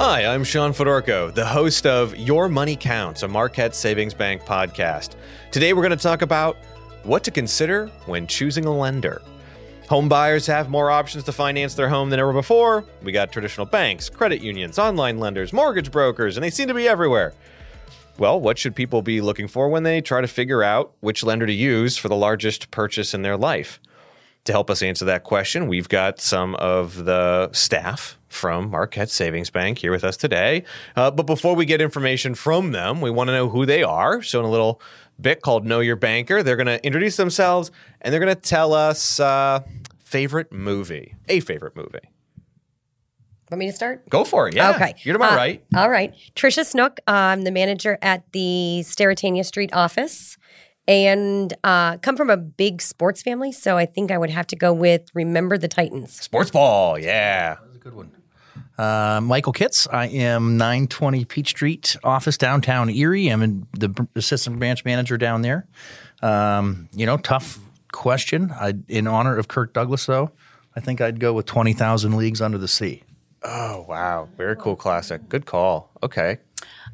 Hi, I'm Sean Fedorko, the host of Your Money Counts, a Marquette Savings Bank podcast. Today we're going to talk about what to consider when choosing a lender. Home buyers have more options to finance their home than ever before. We got traditional banks, credit unions, online lenders, mortgage brokers, and they seem to be everywhere. Well, what should people be looking for when they try to figure out which lender to use for the largest purchase in their life? To help us answer that question, we've got some of the staff from Marquette Savings Bank here with us today. Uh, but before we get information from them, we want to know who they are. So, in a little bit called Know Your Banker, they're going to introduce themselves and they're going to tell us uh, favorite movie, a favorite movie. Want me to start? Go for it. Yeah. Okay. You're to my Uh, right. All right. Trisha Snook. I'm the manager at the Sterrettania Street office and uh, come from a big sports family. So I think I would have to go with Remember the Titans. Sports ball. Yeah. That was a good one. Uh, Michael Kitts. I am 920 Peach Street office downtown Erie. I'm in the assistant branch manager down there. Um, you know, tough question. I, in honor of Kirk Douglas, though, I think I'd go with 20,000 Leagues Under the Sea. Oh, wow. Very cool classic. Good call. Okay.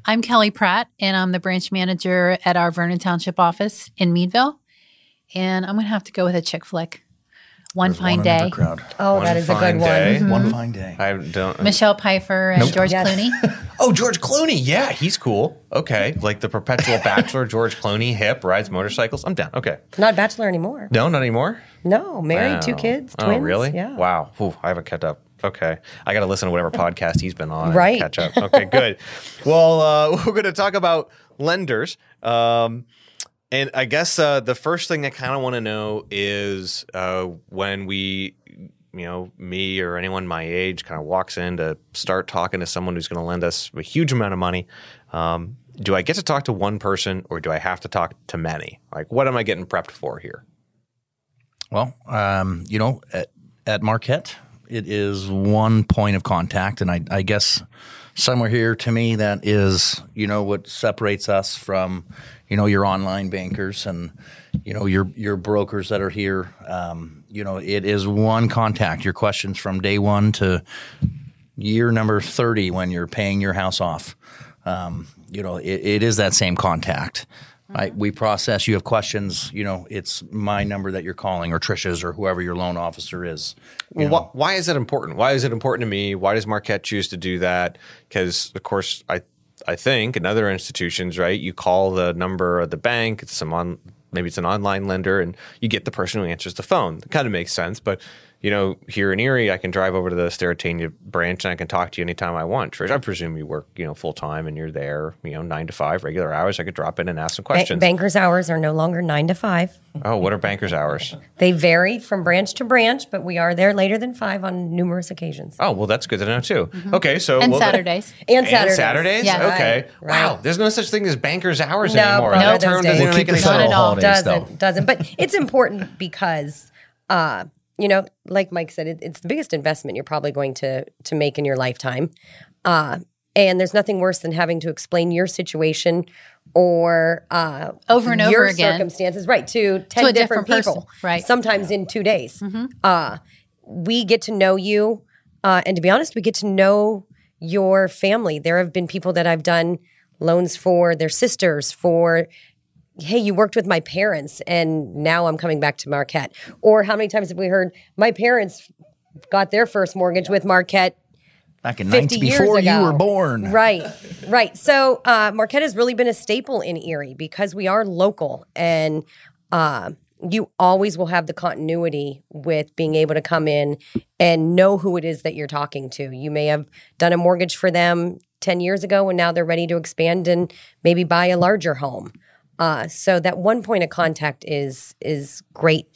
I'm Kelly Pratt, and I'm the branch manager at our Vernon Township office in Meadville. And I'm going to have to go with a chick flick. One There's Fine one Day. crowd. Oh, One that is a good day. one. One fine day. I don't. Michelle Pfeiffer and George Yes. Clooney. Oh, George Clooney. Yeah, he's cool. Okay. Like the perpetual bachelor, George Clooney, hip, rides motorcycles. I'm down. Okay. Not Bachelor anymore. No, not anymore. No, married, two Wow. kids, Oh, twins. really? Yeah. Wow. Ooh, I haven't kept up. Okay. I got to listen to whatever podcast he's been on. and Right. Catch up. Okay, good. well, uh, we're going to talk about lenders. Um, and I guess uh, the first thing I kind of want to know is uh, when we, you know, me or anyone my age kind of walks in to start talking to someone who's going to lend us a huge amount of money. Um, do I get to talk to one person or do I have to talk to many? Like, what am I getting prepped for here? Well, um, you know, at, at Marquette, it is one point of contact, and I, I guess somewhere here to me that is, you know, what separates us from, you know, your online bankers and, you know, your your brokers that are here. Um, you know, it is one contact. Your questions from day one to year number thirty when you're paying your house off. Um, you know, it, it is that same contact. I, we process. You have questions. You know, it's my number that you're calling, or Trisha's, or whoever your loan officer is. Well, know, why, is it important? Why is it important to me? Why does Marquette choose to do that? Because, of course, I I think in other institutions, right, you call the number of the bank, it's some on maybe it's an online lender, and you get the person who answers the phone. It kind of makes sense, but you know, here in Erie, I can drive over to the Sterrettania branch and I can talk to you anytime I want. Trish, I presume you work, you know, full time and you're there, you know, nine to five, regular hours. I could drop in and ask some Ba- questions. bankers' hours are no longer nine to five. oh, what are bankers' hours? They vary from branch to branch, but we are there later than five on numerous occasions. Oh, well, that's good to know too. Okay, so and well, Saturdays. And Saturdays. And Saturdays? Yes. Okay. Right, right. Wow. There's no such thing as banker's hours No, anymore. no, that those term days. doesn't We'll make keep any the sense. Not at all. holidays, doesn't though. doesn't but it's important because uh you know like mike said it, it's the biggest investment you're probably going to to make in your lifetime uh and there's nothing worse than having to explain your situation or uh Over and over your again. circumstances right to 10 To different, different people right. Mm-hmm. sometimes in two days uh we get to know you uh and to be honest we get to know your family there have been people that i've done loans for their sisters for hey, you worked with my parents and now I'm coming back to Marquette. Or how many times have we heard my parents got their first mortgage with Marquette back in 50 90s years before ago. you were born. Right, right. So uh, Marquette has really been a staple in Erie because we are local and uh, you always will have the continuity with being able to come in and know who it is that you're talking to. You may have done a mortgage for them 10 years ago and now they're ready to expand and maybe buy a larger home. Uh, so that one point of contact is is great.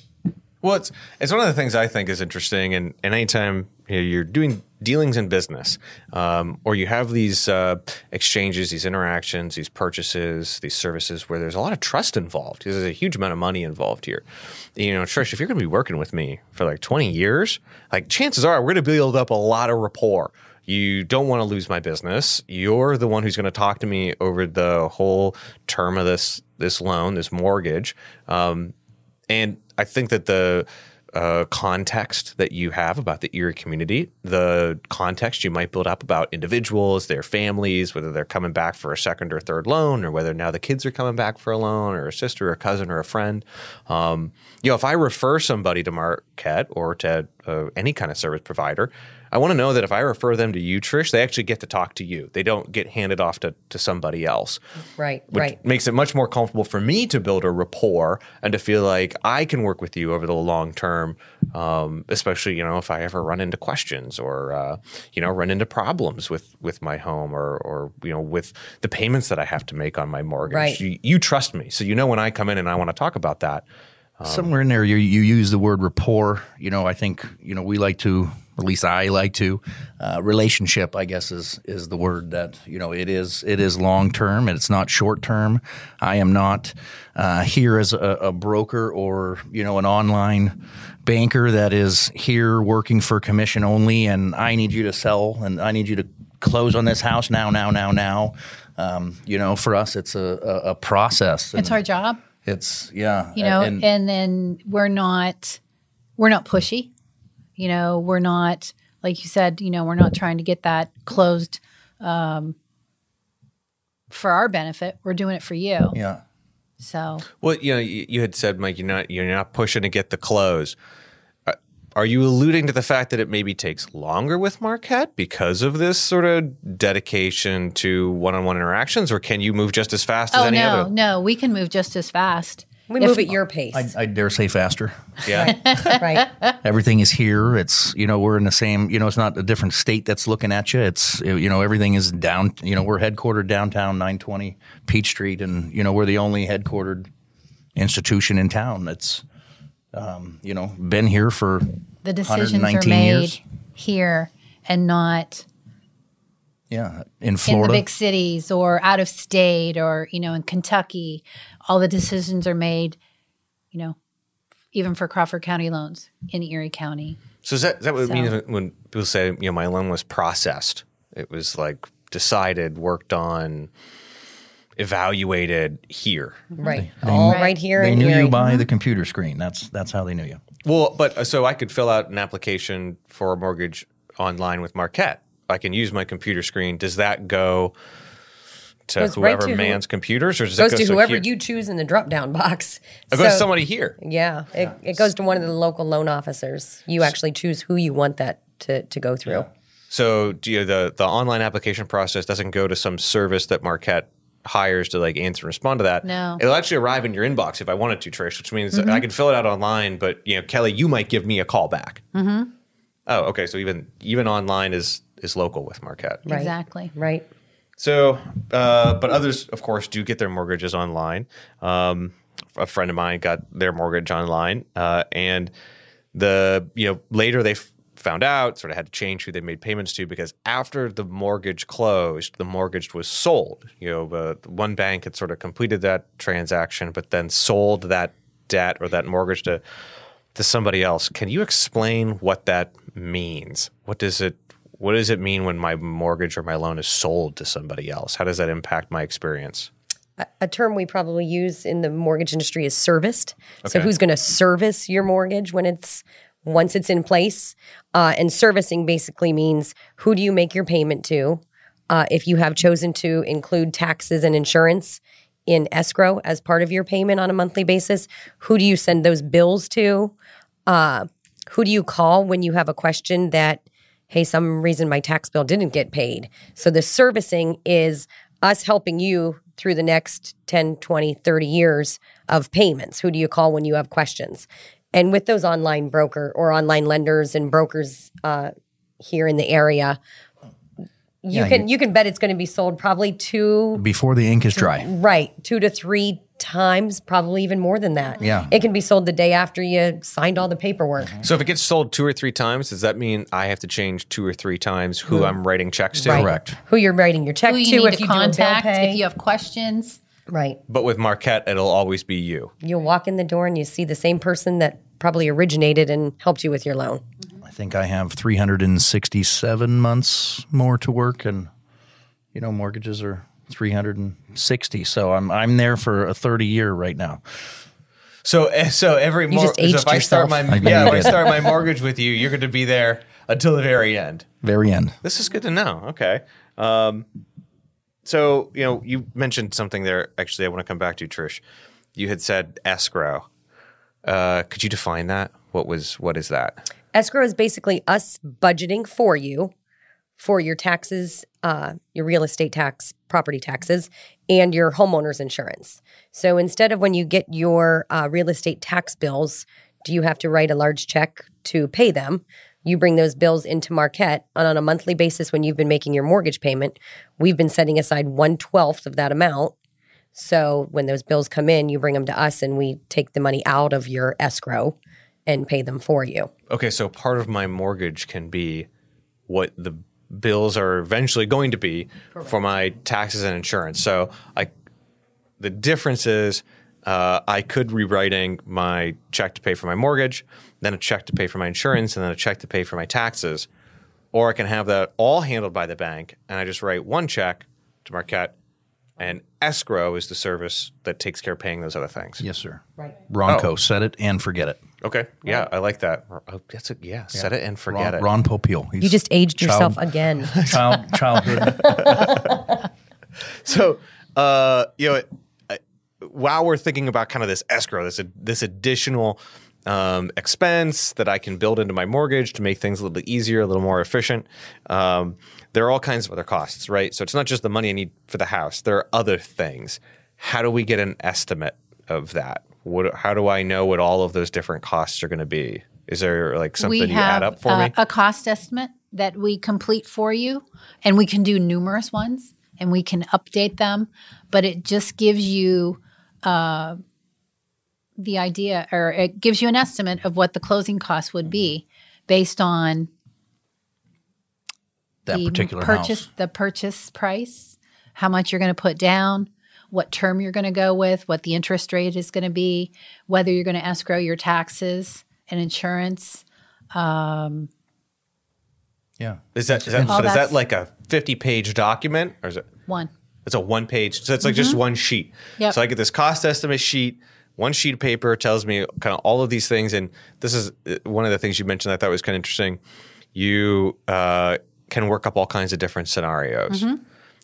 Well, it's it's one of the things I think is interesting, and, and anytime you know, you're doing dealings in business, um, or you have these uh, exchanges, these interactions, these purchases, these services, where there's a lot of trust involved, there's a huge amount of money involved here. You know, Trish, if you're going to be working with me for like 20 years, like chances are we're going to build up a lot of rapport. You don't want to lose my business. You're the one who's going to talk to me over the whole term of this this loan, this mortgage. Um, and I think that the uh, context that you have about the Erie community, the context you might build up about individuals, their families, whether they're coming back for a second or third loan, or whether now the kids are coming back for a loan, or a sister, or a cousin, or a friend. Um, you know, if I refer somebody to Marquette or to uh, any kind of service provider, I want to know that if I refer them to you, Trish, they actually get to talk to you. They don't get handed off to, to somebody else. Right, Which right. makes it much more comfortable for me to build a rapport and to feel like I can work with you over the long term, um, especially you know if I ever run into questions or uh, you know run into problems with with my home or or you know with the payments that I have to make on my mortgage. Right. You, you trust me, so you know when I come in and I want to talk about that. Somewhere in there, you, you use the word rapport. You know, I think you know we like to, at least I like to, uh, relationship. I guess is is the word that you know it is. It is long term and it's not short term. I am not uh, here as a, a broker or you know an online banker that is here working for commission only, and I need you to sell and I need you to close on this house now, now, now, now. Um, you know, for us, it's a, a, a process. It's our job, It's yeah. you know, and- and, then we're not we're not pushy. You know, we're not like you said, you know, we're not trying to get that closed um, for our benefit. We're doing it for you. yeah. So Well, you know, you, you had said, Mike, you're not you're not pushing to get the close. Uh, Are you alluding to the fact that it maybe takes longer with Marquette because of this sort of dedication to one-on-one interactions, or can you move just as fast as Oh any no, other? no, we can move just as fast. We If- move at your pace. I, I dare say faster. Yeah. right. Everything is here. It's you know we're in the same. You know it's not a different state that's looking at you. It's you know everything is down. You know we're headquartered downtown, nine twenty Peach Street, and you know we're the only headquartered institution in town that's um, you know been here for The decisions are made years. here and not yeah in Florida, in Florida. the big cities or out of state or you know in Kentucky. All the decisions are made, you know, even for Crawford County loans in Erie County. So is that, is that what So- it means when people say, you know, my loan was processed? It was like decided, worked on, evaluated here. Right. All Right. right here they knew Erie. you by the computer screen. That's that's how they knew you. Well, but uh, so I could fill out an application for a mortgage online with Marquette. I can use my computer screen. Does that go to Goes right whoever to who- mans computers, or does goes it go to so whoever here? you choose in the drop down box. It goes to somebody here. Yeah, it, it goes to one of the local loan officers. You actually choose who you want that to, to go through. So do you, the the online application process doesn't go to some service that Marquette hires to like answer and respond to that. No. It'll actually arrive in your inbox if I wanted to, Trish, which means that I can fill it out online, but you know, Kelly, you might give me a call back. Mm-hmm. Oh, okay. So even even online is is local with Marquette. Right. Exactly. Right. So, uh, but others, of course, do get their mortgages online. Um, a friend of mine got their mortgage online, uh, and the you know later they f- found out, sort of had to change who they made payments to because after the mortgage closed, the mortgage was sold. You know, uh, one bank had sort of completed that transaction, but then sold that debt or that mortgage to to somebody else. Can you explain what that means? What does it what does it mean when my mortgage or my loan is sold to somebody else? How does that impact my experience? A term we probably use in the mortgage industry is serviced. So who's going to service your mortgage when it's once it's in place? Uh, and servicing basically means who do you make your payment to? Uh, if you have chosen to include taxes and insurance in escrow as part of your payment on a monthly basis, who do you send those bills to? Uh, who do you call when you have a question that hey some reason my tax bill didn't get paid. So the servicing is us helping you through the next 10 20 30 years of payments. Who do you call when you have questions? And with those online broker or online lenders and brokers uh, here in the area you Yeah, can you, can bet it's going to be sold probably two Before the ink is dry. right two to three times probably even more than that Yeah. it can be sold the day after you signed all the paperwork mm-hmm. So if it gets sold two or three times, does that mean I have to change two or three times who hmm. I'm writing checks to? Right. Correct. who you're writing your check Who to you need if to you do a bill pay. if you have questions. right But with Marquette, it'll always be you. you'll walk in the door and you see the same person that probably originated and helped you with your loan mm-hmm. I think I have 367 months more to work, and you know mortgages are 360. So I'm I'm there for a 30 year right now. So eh, so every You mor- so aged if I start my I yeah, if I start my mortgage with you, you're going to be there until the very end. Very end. This is good to know. Okay. Um, so you know, you mentioned something there. Actually, I want to come back to Trish. You had said escrow. Uh, could you define that? What was what is that? Escrow is basically us budgeting for you for your taxes, uh, your real estate tax, property taxes, and your homeowner's insurance. So instead of when you get your uh, real estate tax bills, do you have to write a large check to pay them? You bring those bills into Marquette, and on a monthly basis, when you've been making your mortgage payment, we've been setting aside one twelfth of that amount. So when those bills come in, you bring them to us, and we take the money out of your escrow and pay them for you. Okay, so part of my mortgage can be what the bills are eventually going to be for my taxes and insurance. So I, the difference is uh, I could rewriting my check to pay for my mortgage, then a check to pay for my insurance, and then a check to pay for my taxes, or I can have that all handled by the bank, and I just write one check to Marquette, and escrow is the service that takes care of paying those other things. Yes, sir. Right. Ronco, Oh. set it and forget it. Okay, yeah, I like that. Oh, that's a yeah. Set it and forget Ron, it. Ron Popeil. He's You just aged child- yourself again. Child, childhood. So, uh, you know, I- while we're thinking about kind of this escrow, this this additional um, expense that I can build into my mortgage to make things a little bit easier, a little more efficient. Um, there are all kinds of other costs, right? So it's not just the money I need for the house. There are other things. How do we get an estimate of that? What? How do I know what all of those different costs are going to be? Is there like something we you have add up for uh, me? a cost estimate that we complete for you, and we can do numerous ones, and we can update them. But it just gives you uh, the idea, or it gives you an estimate of what the closing cost would be based on That the particular purchase, house. the purchase price, how much you're going to put down, what term you're going to go with, what the interest rate is going to be, whether you're going to escrow your taxes and insurance. Um, Yeah. Is that, is that, so is that like a fifty-page document, or is it? one. It's a one page. So it's like just one sheet. Mm-hmm. Yep. So I get this cost estimate sheet. One sheet of paper tells me kind of all of these things. And this is uh, one of the things you mentioned I thought was kind of interesting. You uh, can work up all kinds of different scenarios.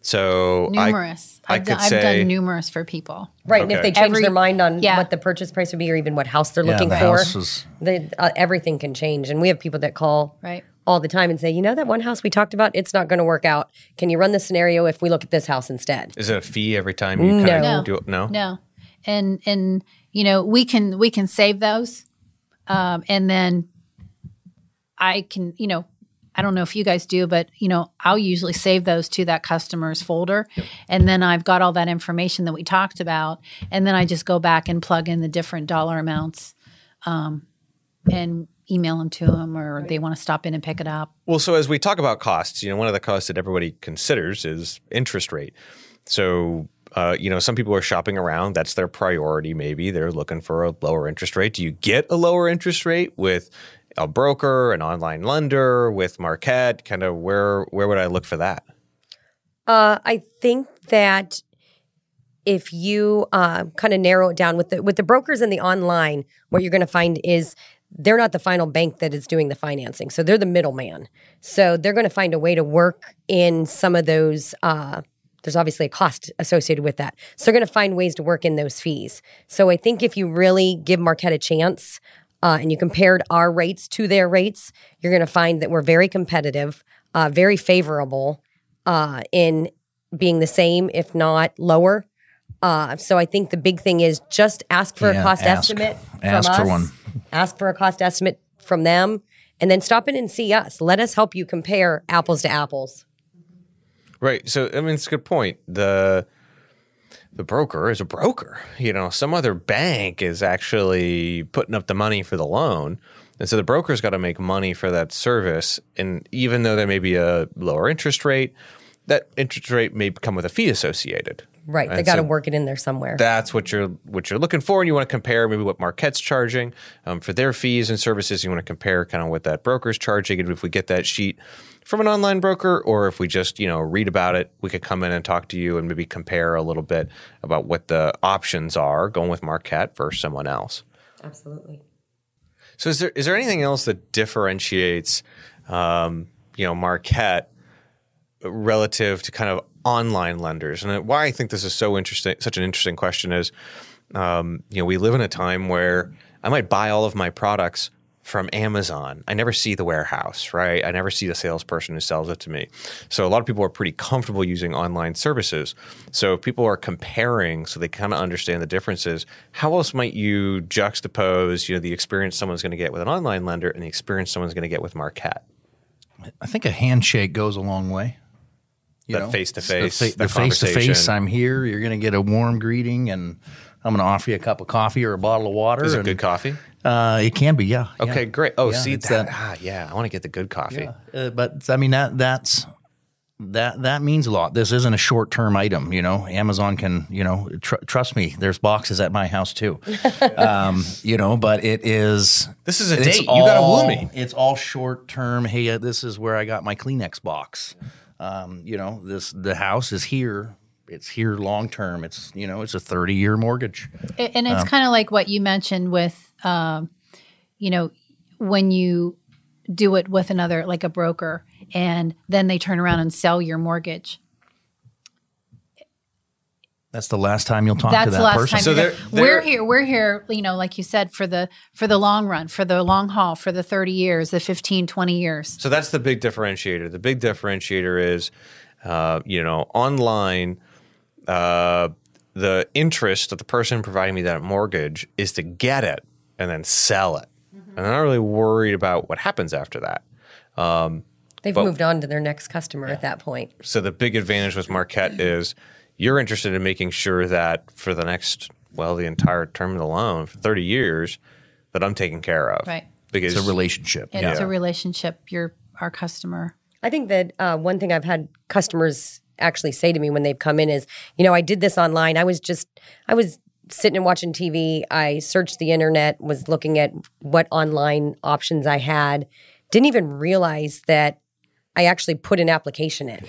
So. Numerous. I, I, have could done, I've done numerous for people. Right. And if they change Every- their mind on yeah. what the purchase price would be or even what house they're Yeah, looking the for, house is- they, uh, everything can change. And we have people that call Right. all the time and say, you know, that one house we talked about, it's not going to work out. Can you run the scenario if we look at this house instead? is it a fee every time you kind No. of do it? No. No, and and you know we can we can save those, um, and then I can you know I don't know if you guys do, but you know I'll usually save those to that customer's folder, and then I've got all that information that we talked about, and then I just go back and plug in the different dollar amounts, um, and email them to them, or they want to stop in and pick it up. Well, so as we talk about costs, you know, one of the costs that everybody considers is interest rate. So, uh, you know, some people are shopping around. That's their priority. Maybe they're looking for a lower interest rate. Do you get a lower interest rate with a broker, an online lender, with Marquette? Kind of where where would I look for that? Uh, I think that if you uh, kind of narrow it down with the with the brokers and the online, what you're going to find is they're not the final bank that is doing the financing, so they're the middleman. So they're going to find a way to work in some of those. Uh, there's obviously a cost associated with that, so they're going to find ways to work in those fees. So I think if you really give Marquette a chance. Uh, and you compared our rates to their rates, you're going to find that we're very competitive, uh, very favorable uh, in being the same, if not lower. Uh, so I think the big thing is just ask for Yeah, a cost ask. estimate Ask from for one. Ask for a cost estimate from them, and then stop in and see us. Let us help you compare apples to apples. Right. So I mean, it's a good point. The the broker is a broker. You know, some other bank is actually putting up the money for the loan. And so the broker's got to make money for that service. And even though there may be a lower interest rate, that interest rate may come with a fee associated. Right? They And got to so work it in there somewhere. That's what you're what you're looking for, and you want to compare maybe what Marquette's charging um, for their fees and services. You want to compare kind of what that broker's charging, and if we get that sheet from an online broker, or if we just you know read about it, we could come in and talk to you and maybe compare a little bit about what the options are going with Marquette versus someone else. Absolutely. So is there is there anything else that differentiates, um, you know, Marquette relative to kind of online lenders? And why I think this is so interesting, such an interesting question is, um, you know, we live in a time where I might buy all of my products from Amazon. I never see the warehouse, right? I never see the salesperson who sells it to me. So a lot of people are pretty comfortable using online services. So if people are comparing so they kind of understand the differences, how else might you juxtapose, you know, the experience someone's going to get with an online lender and the experience someone's going to get with Marquette? I think a handshake goes a long way. You That face-to-face, the, face to face. I'm here. You're going to get a warm greeting, and I'm going to offer you a cup of coffee or a bottle of water. Is it good coffee? Uh, it can be, yeah. Okay, yeah. great. Oh, Yeah, see that, that- ah, yeah, I want to get the good coffee. Uh, but I mean that that's that that means a lot. This isn't a short term item. You know, Amazon can you know tr- trust me. There's boxes at my house too. um, you know, but it is. This is a date. You gotta woo me. It's all short term. Hey, uh, this is where I got my Kleenex box. Um, you know, this the house is here. It's here long term. It's you know, it's a 30 year mortgage. And it's kind of like what you mentioned with, um, you know, when you do it with another, like a broker, and then they turn around and sell your mortgage. That's the last time you'll talk That's to the that last person. time. So they're- they're- we're here. We're here. You know, like you said, for the for the long run, for the long haul, for the thirty years, the 15, 20 years. So that's the big differentiator. The big differentiator is, uh, you know, online, uh, the interest of the person providing me that mortgage is to get it and then sell it. And I'm not really worried about what happens after that. They've moved on to their next customer at that point. So the big advantage with Marquette is you're interested in making sure that for the next, well, the entire term of the loan for 30 years, that I'm taken care of. Right. Because it's a relationship. And It's a relationship. You're our customer. I think that uh, one thing I've had customers actually say to me when they've come in is, you know, I did this online. I was just, I was sitting and watching TV. I searched the internet, was looking at what online options I had. Didn't even realize that I actually put an application in.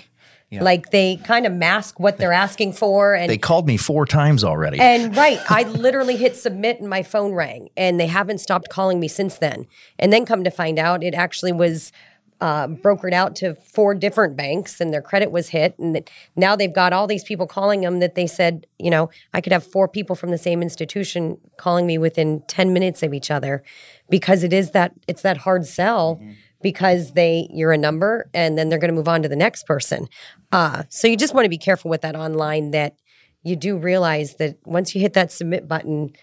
Like they kind of mask what they're asking for, and They called me four times already. and right, I literally hit submit and my phone rang, and they haven't stopped calling me since then. And then come to find out, it actually was uh, brokered out to four different banks, and their credit was hit. And that now they've got all these people calling them that they said, you know, I could have four people from the same institution calling me within ten minutes of each other, because it is that it's that hard sell. Because they, you're a number, and then they're going to move on to the next person. Uh, so you just want to be careful with that online. That you do realize that once you hit that submit button,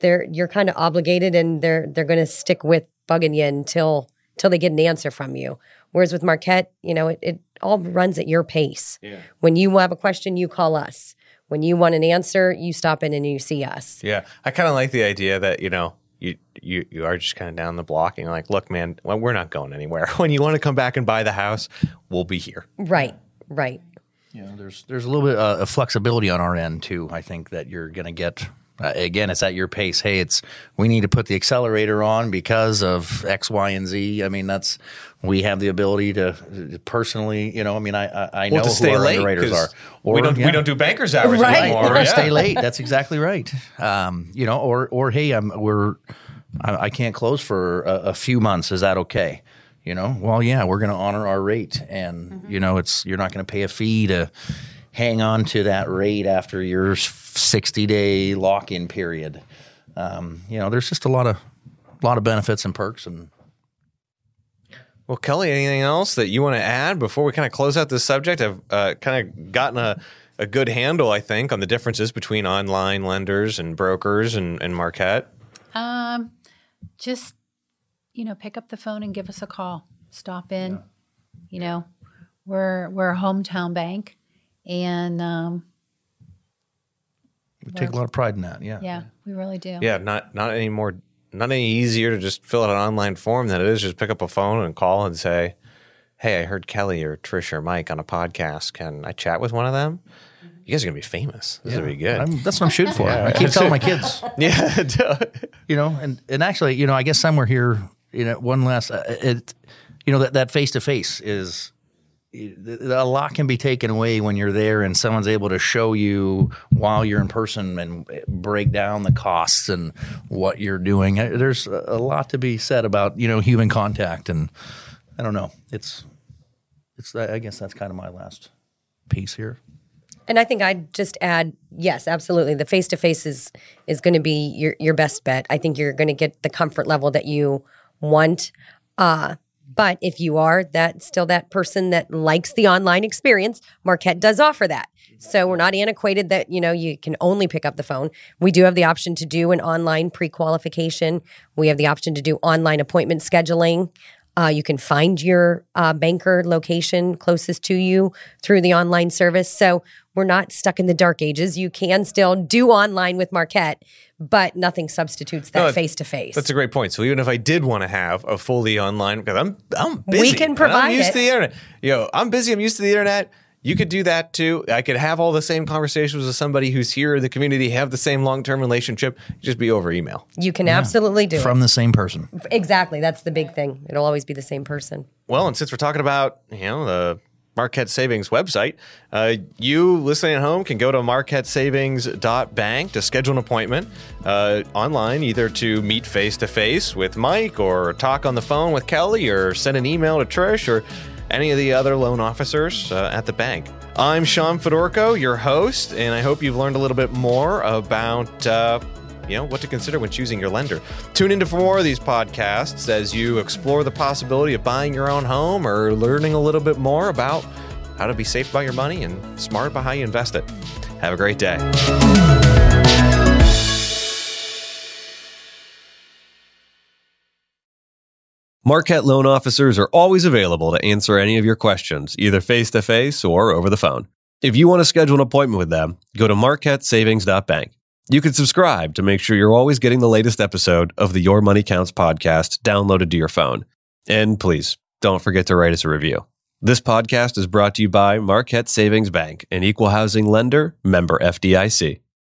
they're you're kind of obligated and they're they're going to stick with bugging you until until they get an answer from you. Whereas with Marquette, you know, it, it all runs at your pace. Yeah. When you have a question, you call us. When you want an answer, you stop in and you see us. Yeah, I kind of like the idea that you know you you you are just kind of down the block and you're like, look, man, well, we're not going anywhere. When you want to come back and buy the house, we'll be here. Right, right. You know, there's there's a little bit uh, of flexibility on our end too. I think that you're going to get. Uh, again, it's at your pace. Hey, it's we need to put the accelerator on because of X, Y, and Z. I mean, that's we have the ability to to personally. You know, I mean, I I, I know Well, to who stay our late underwriters 'cause are. we don't yeah. we don't do bankers hours Right. anymore. or yeah. stay late. That's exactly right. Um, you know, or or hey, I'm we're I, I can't close for a, a few months. Is that okay? You know, well, yeah, we're going to honor our rate, and you know, it's you're not going to pay a fee to hang on to that rate after your 60 day lock in period. Um, you know, there's just a lot of lot of benefits and perks, and Well, Kelly, anything else that you want to add before we kind of close out this subject? I've uh, kind of gotten a, a good handle, I think, on the differences between online lenders and brokers and, and Marquette. Um, just you know, pick up the phone and give us a call. Stop in. You know, we're we're a hometown bank, and um, we take a lot of pride in that. Yeah, yeah, we really do. Yeah, not not any more, not any easier to just fill out an online form than it is just pick up a phone and call and say, "Hey, I heard Kelly or Trish or Mike on a podcast. Can I chat with one of them? You guys are gonna be famous. This is gonna be good." I'm, that's what I'm shooting for. I keep telling my kids. yeah, you know and and actually you know i guess somewhere here you know one last uh, it you know that that face to face is a lot can be taken away when you're there and someone's able to show you while you're in person and break down the costs and what you're doing. There's a lot to be said about you know human contact, and I don't know. It's it's. I guess that's kind of my last piece here. And I think I'd just add, yes, absolutely. The face to face is is going to be your your best bet. I think you're going to get the comfort level that you want. Uh, but if you are that still that person that likes the online experience, Marquette does offer that. So we're not antiquated that you know you can only pick up the phone. We do have the option to do an online pre-qualification. We have the option to do online appointment scheduling. Uh, you can find your uh, banker location closest to you through the online service. So we're not stuck in the dark ages. You can still do online with Marquette, but nothing substitutes that face to face. That's a great point. So even if I did want to have a fully online, because I'm I'm busy, we can provide I'm used it. to the internet. Yo, I'm busy. I'm used to the internet. You could do that too. I could have all the same conversations with somebody who's here in the community, have the same long term relationship, just be over email. You can absolutely do from it. the same person. Exactly. That's the big thing. It'll always be the same person. Well, and since we're talking about you know the Marquette Savings website, uh, you listening at home can go to marquettesavings.bank to schedule an appointment uh, online, either to meet face to face with Mike or talk on the phone with Kelly or send an email to Trish or any of the other loan officers uh, at the bank. I'm Sean Fedorko, your host, and I hope you've learned a little bit more about uh, you know what to consider when choosing your lender. Tune into for more of these podcasts as you explore the possibility of buying your own home or learning a little bit more about how to be safe about your money and smart about how you invest it. Have a great day. Marquette loan officers are always available to answer any of your questions, either face to face or over the phone. If you want to schedule an appointment with them, go to marquettesavings.bank. You can subscribe to make sure you're always getting the latest episode of the Your Money Counts podcast downloaded to your phone. And please don't forget to write us a review. This podcast is brought to you by Marquette Savings Bank, an equal housing lender, member FDIC.